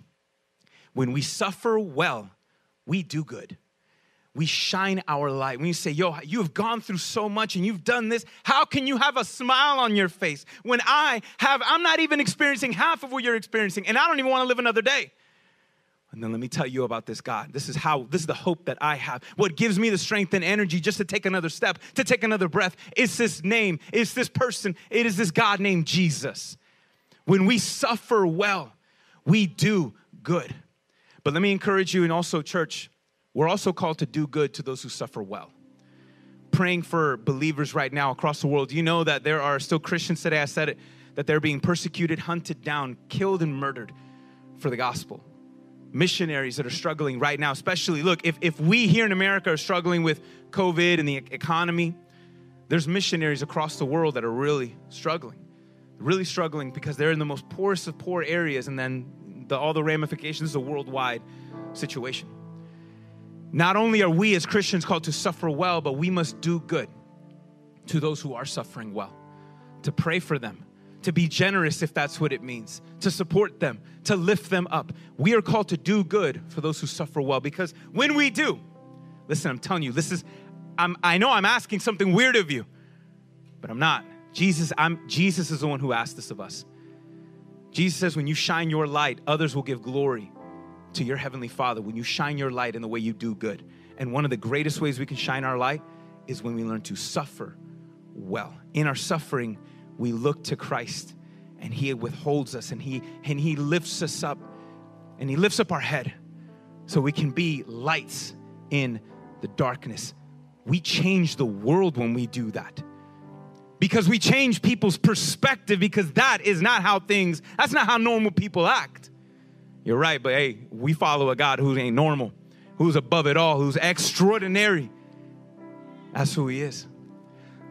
When we suffer well, we do good. We shine our light. When you say, Yo, you have gone through so much and you've done this, how can you have a smile on your face when I have, I'm not even experiencing half of what you're experiencing and I don't even want to live another day? And then let me tell you about this God. This is how, this is the hope that I have. What gives me the strength and energy just to take another step, to take another breath, is this name, is this person, it is this God named Jesus. When we suffer well, we do good. But let me encourage you, and also, church, we're also called to do good to those who suffer well. Praying for believers right now across the world. You know that there are still Christians today, I said it, that they're being persecuted, hunted down, killed, and murdered for the gospel. Missionaries that are struggling right now, especially, look, if, if we here in America are struggling with COVID and the economy, there's missionaries across the world that are really struggling, really struggling because they're in the most poorest of poor areas, and then the, all the ramifications, the worldwide situation. Not only are we as Christians called to suffer well, but we must do good to those who are suffering well, to pray for them, to be generous if that's what it means, to support them, to lift them up. We are called to do good for those who suffer well because when we do, listen, I'm telling you, this is, I'm, I know I'm asking something weird of you, but I'm not. Jesus, I'm, Jesus is the one who asked this of us. Jesus says, when you shine your light, others will give glory to your heavenly Father when you shine your light in the way you do good. And one of the greatest ways we can shine our light is when we learn to suffer well. In our suffering, we look to Christ and he withholds us and he and he lifts us up and he lifts up our head so we can be lights in the darkness we change the world when we do that. Because we change people's perspective because that is not how things, that's not how normal people act. You're right, but hey, we follow a God who ain't normal, who's above it all, who's extraordinary. That's who he is.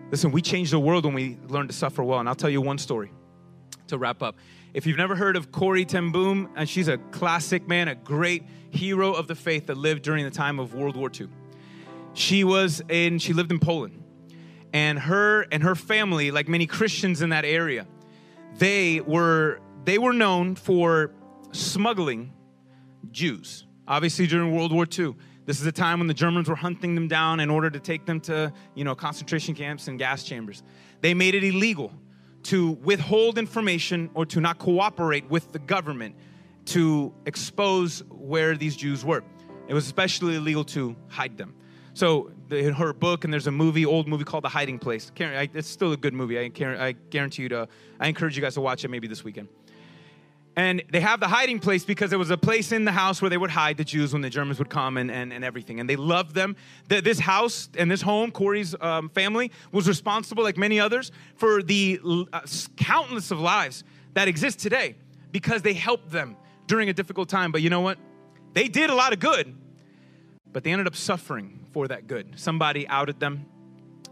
Listen, we change the world when we learn to suffer well. And I'll tell you one story to wrap up. If you've never heard of Corrie ten Boom, and she's a classic man, a great hero of the faith that lived during the time of World War II. She was in, she lived in Poland. And her and her family, like many Christians in that area, they were they were known for smuggling Jews. Obviously during World War II. This is a time when the Germans were hunting them down in order to take them to, you know, concentration camps and gas chambers. They made it illegal to withhold information or to not cooperate with the government to expose where these Jews were. It was especially illegal to hide them. So in her book, and there's a movie, old movie called The Hiding Place. It's still a good movie. I guarantee you to. I encourage you guys to watch it maybe this weekend. And they have the hiding place because there was a place in the house where they would hide the Jews when the Germans would come and, and, and everything. And they loved them. The, this house and this home, Corrie's um, family, was responsible, like many others, for the uh, countless of lives that exist today because they helped them during a difficult time. But you know what? They did a lot of good, but they ended up suffering for that good. Somebody outed them.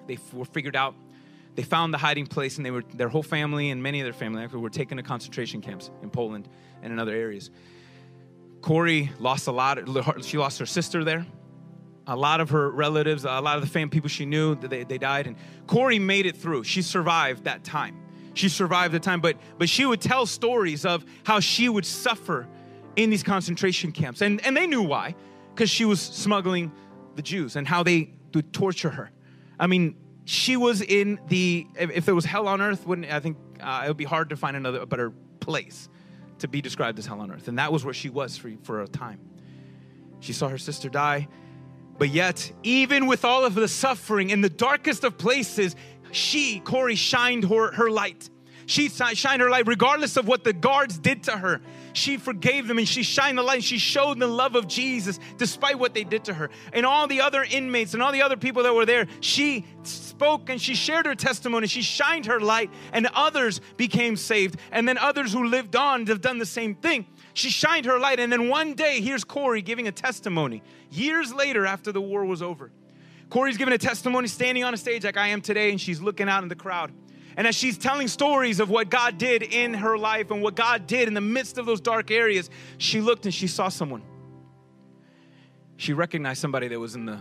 They were figured out they found the hiding place and they were their whole family and many of their family actually were taken to concentration camps in Poland and in other areas. Corrie lost a lot. She lost her sister there. A lot of her relatives, a lot of the family people she knew, they, they died. And Corrie made it through. She survived that time. She survived the time, but but she would tell stories of how she would suffer in these concentration camps, and and they knew why, because she was smuggling the Jews and how they would torture her. I mean, she was in the if, if there was hell on earth wouldn't i think uh, it would be hard to find another a better place to be described as hell on earth. And that was where she was for, for a time. She saw her sister die. But yet even with all of the suffering in the darkest of places she Corrie shined her, her light she shined her light regardless of what the guards did to her she forgave them and she shined the light. She showed the love of Jesus despite what they did to her. And all the other inmates and all the other people that were there, she spoke and she shared her testimony. She shined her light and others became saved. And then others who lived on have done the same thing. She shined her light. And then one day, here's Corrie giving a testimony years later after the war was over. Corrie's giving a testimony standing on a stage like I am today, and she's looking out in the crowd. And as she's telling stories of what God did in her life and what God did in the midst of those dark areas, she looked and she saw someone. She recognized somebody that was in the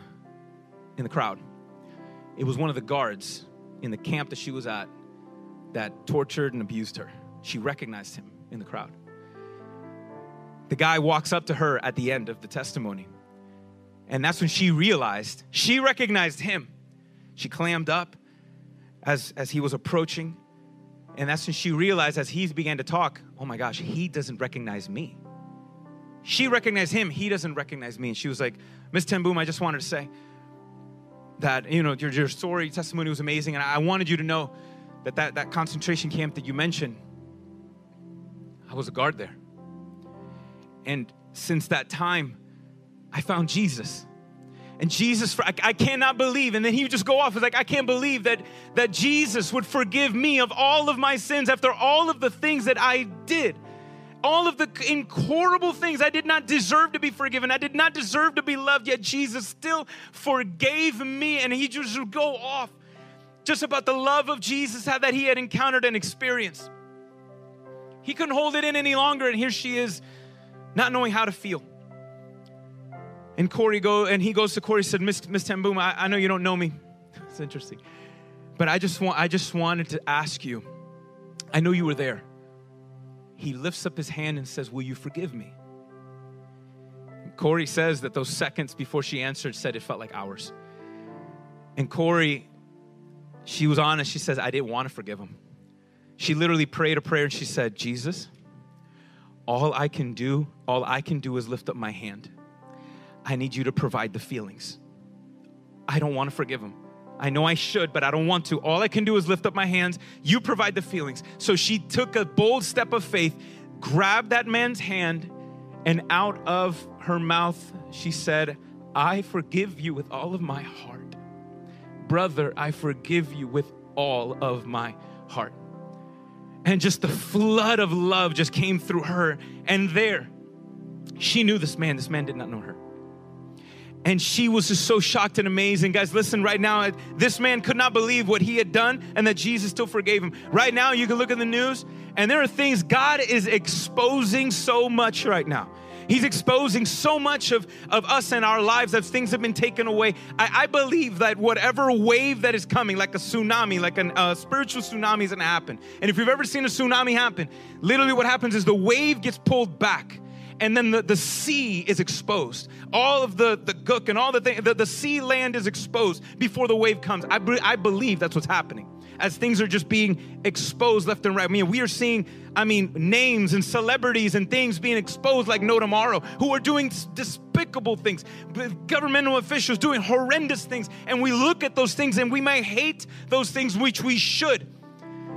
in the crowd. It was one of the guards in the camp that she was at that tortured and abused her. She recognized him in the crowd. The guy walks up to her at the end of the testimony. And that's when she realized, she recognized him. She clammed up as, as he was approaching. And that's when she realized as he began to talk, oh my gosh, he doesn't recognize me. She recognized him, he doesn't recognize me. And she was like, Miss ten Boom, I just wanted to say that, you know, your, your story, testimony was amazing. And I wanted you to know that, that that concentration camp that you mentioned, I was a guard there. And since that time, I found Jesus. And Jesus, I, I cannot believe. And then he would just go off. It's like, I can't believe that, that Jesus would forgive me of all of my sins after all of the things that I did. All of the incurable things I did not deserve to be forgiven. I did not deserve to be loved, yet Jesus still forgave me. And he just would go off just about the love of Jesus that he had encountered and experienced. He couldn't hold it in any longer, and here she is, not knowing how to feel. And Corrie go and he goes to Corrie said, Miss Miss ten Boom, I, I know you don't know me. it's interesting. But I just want I just wanted to ask you. I know you were there. He lifts up his hand and says, Will you forgive me? And Corrie says that those seconds before she answered said it felt like hours. And Corrie, she was honest. She says, I didn't want to forgive him. She literally prayed a prayer and she said, Jesus, all I can do, all I can do is lift up my hand I need you to provide the feelings. I don't want to forgive him. I know I should, but I don't want to. All I can do is lift up my hands. You provide the feelings. So she took a bold step of faith, grabbed that man's hand, and out of her mouth, she said, I forgive you with all of my heart. brother, I forgive you with all of my heart. And just the flood of love just came through her. And there, she knew this man. This man did not know her. And she was just so shocked and amazed. And guys, listen, right now, this man could not believe what he had done and that Jesus still forgave him. Right now, you can look at the news, and there are things God is exposing so much right now. He's exposing so much of, of us and our lives as things have been taken away. I, I believe that whatever wave that is coming, like a tsunami, like a uh, spiritual tsunami, is gonna happen. And if you've ever seen a tsunami happen, literally what happens is the wave gets pulled back and then the, the sea is exposed. All of the, the gook and all the things, the, the sea land is exposed before the wave comes. I, I believe that's what's happening as things are just being exposed left and right. I mean, we are seeing, I mean, names and celebrities and things being exposed like no tomorrow who are doing despicable things, governmental officials doing horrendous things. And we look at those things and we may hate those things, which we should.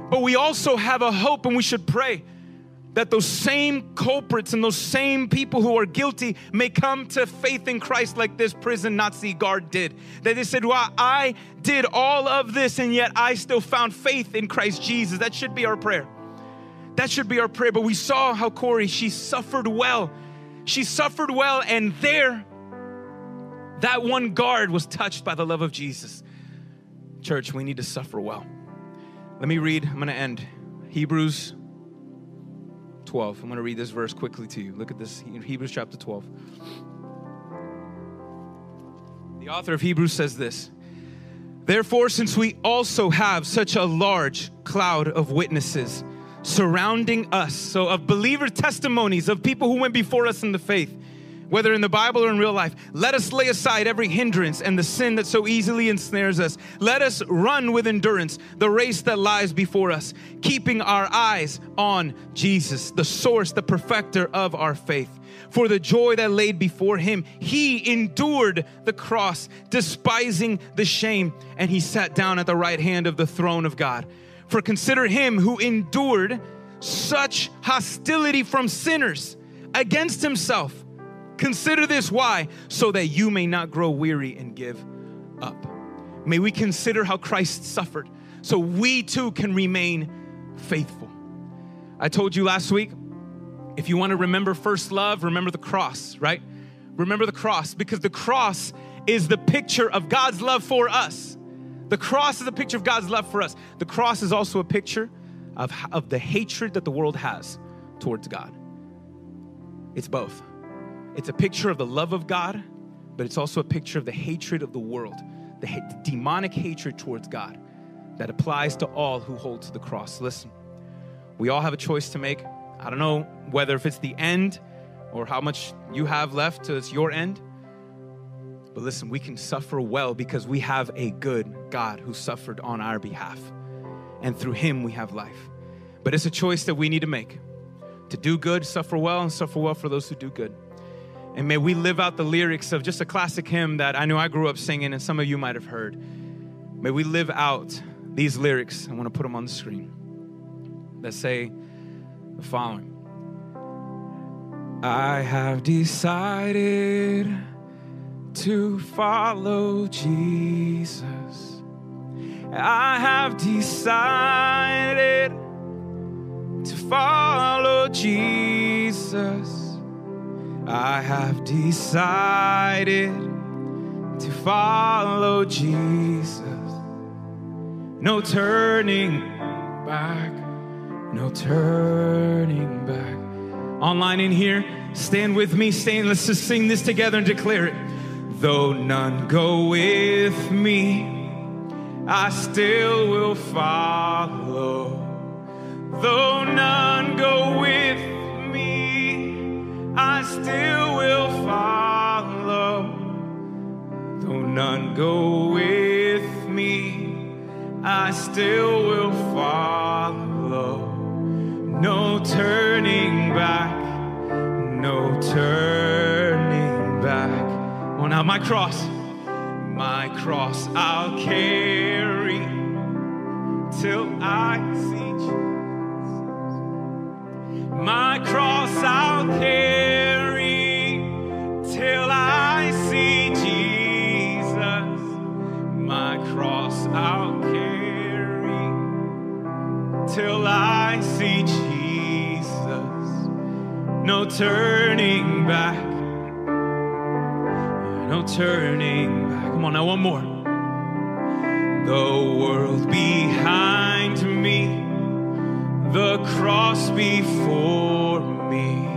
But we also have a hope and we should pray that those same culprits and those same people who are guilty may come to faith in Christ like this prison Nazi guard did. That they said, Well, I did all of this and yet I still found faith in Christ Jesus. That should be our prayer. That should be our prayer. But we saw how Corrie, she suffered well. She suffered well, and there, that one guard was touched by the love of Jesus. Church, we need to suffer well. Let me read, I'm to end. Hebrews 12. I'm going to read this verse quickly to you. Look at this in Hebrews chapter 12. The author of Hebrews says this Therefore, since we also have such a large cloud of witnesses surrounding us, so of believer testimonies of people who went before us in the faith, whether in the Bible or in real life. Let us lay aside every hindrance and the sin that so easily ensnares us. Let us run with endurance the race that lies before us, keeping our eyes on Jesus, the source, the perfecter of our faith. For the joy that laid before him, he endured the cross, despising the shame, and he sat down at the right hand of the throne of God. For consider him who endured such hostility from sinners against himself Consider this why? So that you may not grow weary and give up. May we consider how Christ suffered so we too can remain faithful. I told you last week if you want to remember first love, remember the cross, right? Remember the cross because the cross is the picture of God's love for us. The cross is a picture of God's love for us. The cross is also a picture of, of the hatred that the world has towards God. It's both. It's a picture of the love of God, but it's also a picture of the hatred of the world, the, ha- demonic hatred towards God that applies to all who hold to the cross. Listen, we all have a choice to make. I don't know whether if it's the end or how much you have left to it's your end. But listen, we can suffer well because we have a good God who suffered on our behalf. And through him we have life. But it's a choice that we need to make. To do good, suffer well, and suffer well for those who do good. And may we live out the lyrics of just a classic hymn that I know I grew up singing and some of you might have heard. May we live out these lyrics. I want to put them on the screen that say the following I have decided to follow Jesus. I have decided to follow Jesus. I have decided to follow Jesus. No turning back, no turning back. Online in here, stand with me, stand, let's just sing this together and declare it. Though none go with me, I still will follow. Though none go with I still will follow. Though none go with me, I still will follow. No turning back, no turning back. Oh, now my cross, my cross I'll carry till I see Jesus. My cross I'll carry. I'll carry till I see Jesus. No turning back. No turning back. Come on now, one more. The world behind me, the cross before me,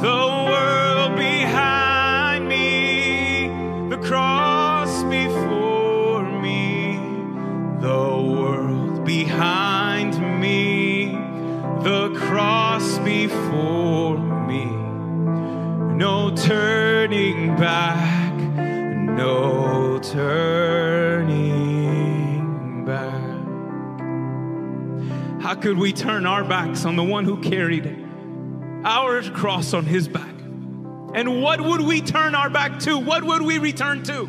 the world behind me, the cross before before me. No turning back, no turning back. How could we turn our backs on the one who carried our cross on his back? And what would we turn our back to? What would we return to?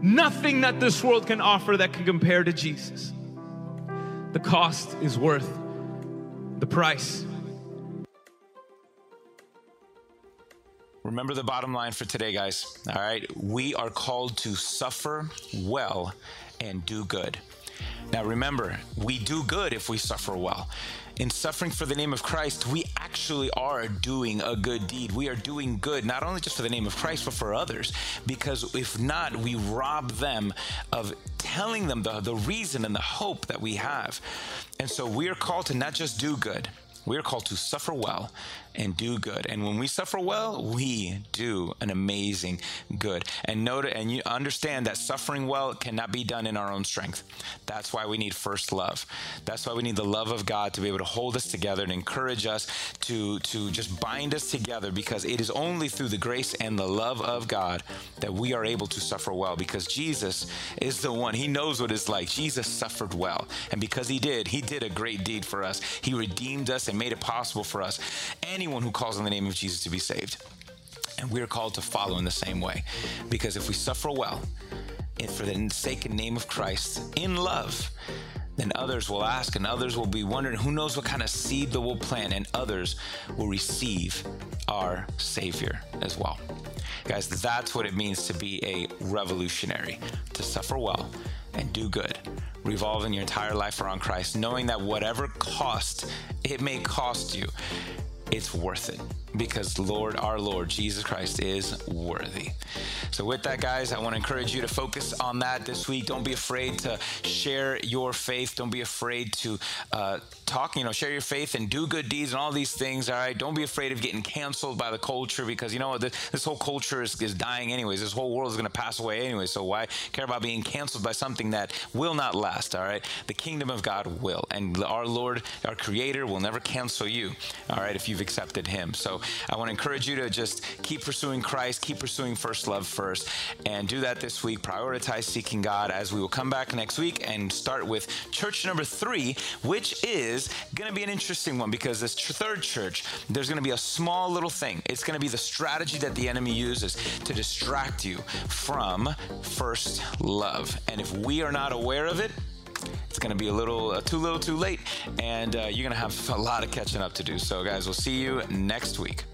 Nothing that this world can offer that can compare to Jesus. The cost is worth the price. Remember the bottom line for today, guys. All right. We are called to suffer well and do good. Now, remember, we do good if we suffer well. In suffering for the name of Christ, we actually are doing a good deed. We are doing good, not only just for the name of Christ, but for others. Because if not, we rob them of telling them the, the reason and the hope that we have. And so we are called to not just do good, we are called to suffer well and do good. And when we suffer well, we do an amazing good. And note and you understand that suffering well cannot be done in our own strength. That's why we need first love. That's why we need the love of God to be able to hold us together and encourage us to to just bind us together because it is only through the grace and the love of God that we are able to suffer well because Jesus is the one. He knows what it's like. Jesus suffered well. And because he did, he did a great deed for us. He redeemed us and made it possible for us. Anyone who calls on the name of Jesus to be saved. And we're called to follow in the same way. Because if we suffer well, and for the sake and name of Christ, in love, then others will ask and others will be wondering who knows what kind of seed that we'll plant, and others will receive our Savior as well. Guys, that's what it means to be a revolutionary, to suffer well and do good, revolving your entire life around Christ, knowing that whatever cost it may cost you, it's worth it because Lord, our Lord Jesus Christ is worthy. So, with that, guys, I want to encourage you to focus on that this week. Don't be afraid to share your faith. Don't be afraid to uh, talk, you know, share your faith and do good deeds and all these things. All right. Don't be afraid of getting canceled by the culture because, you know, this, this whole culture is, is dying anyways. This whole world is going to pass away anyway. So, why care about being canceled by something that will not last? All right. The kingdom of God will. And our Lord, our Creator, will never cancel you. All right. If you've accepted Him. So, I want to encourage you to just keep pursuing Christ, keep pursuing first love first, and do that this week. Prioritize seeking God as we will come back next week and start with church number three, which is going to be an interesting one because this third church, there's going to be a small little thing. It's going to be the strategy that the enemy uses to distract you from first love. And if we are not aware of it, it's going to be a little uh, too little too late and uh, you're going to have a lot of catching up to do. So guys we'll see you next week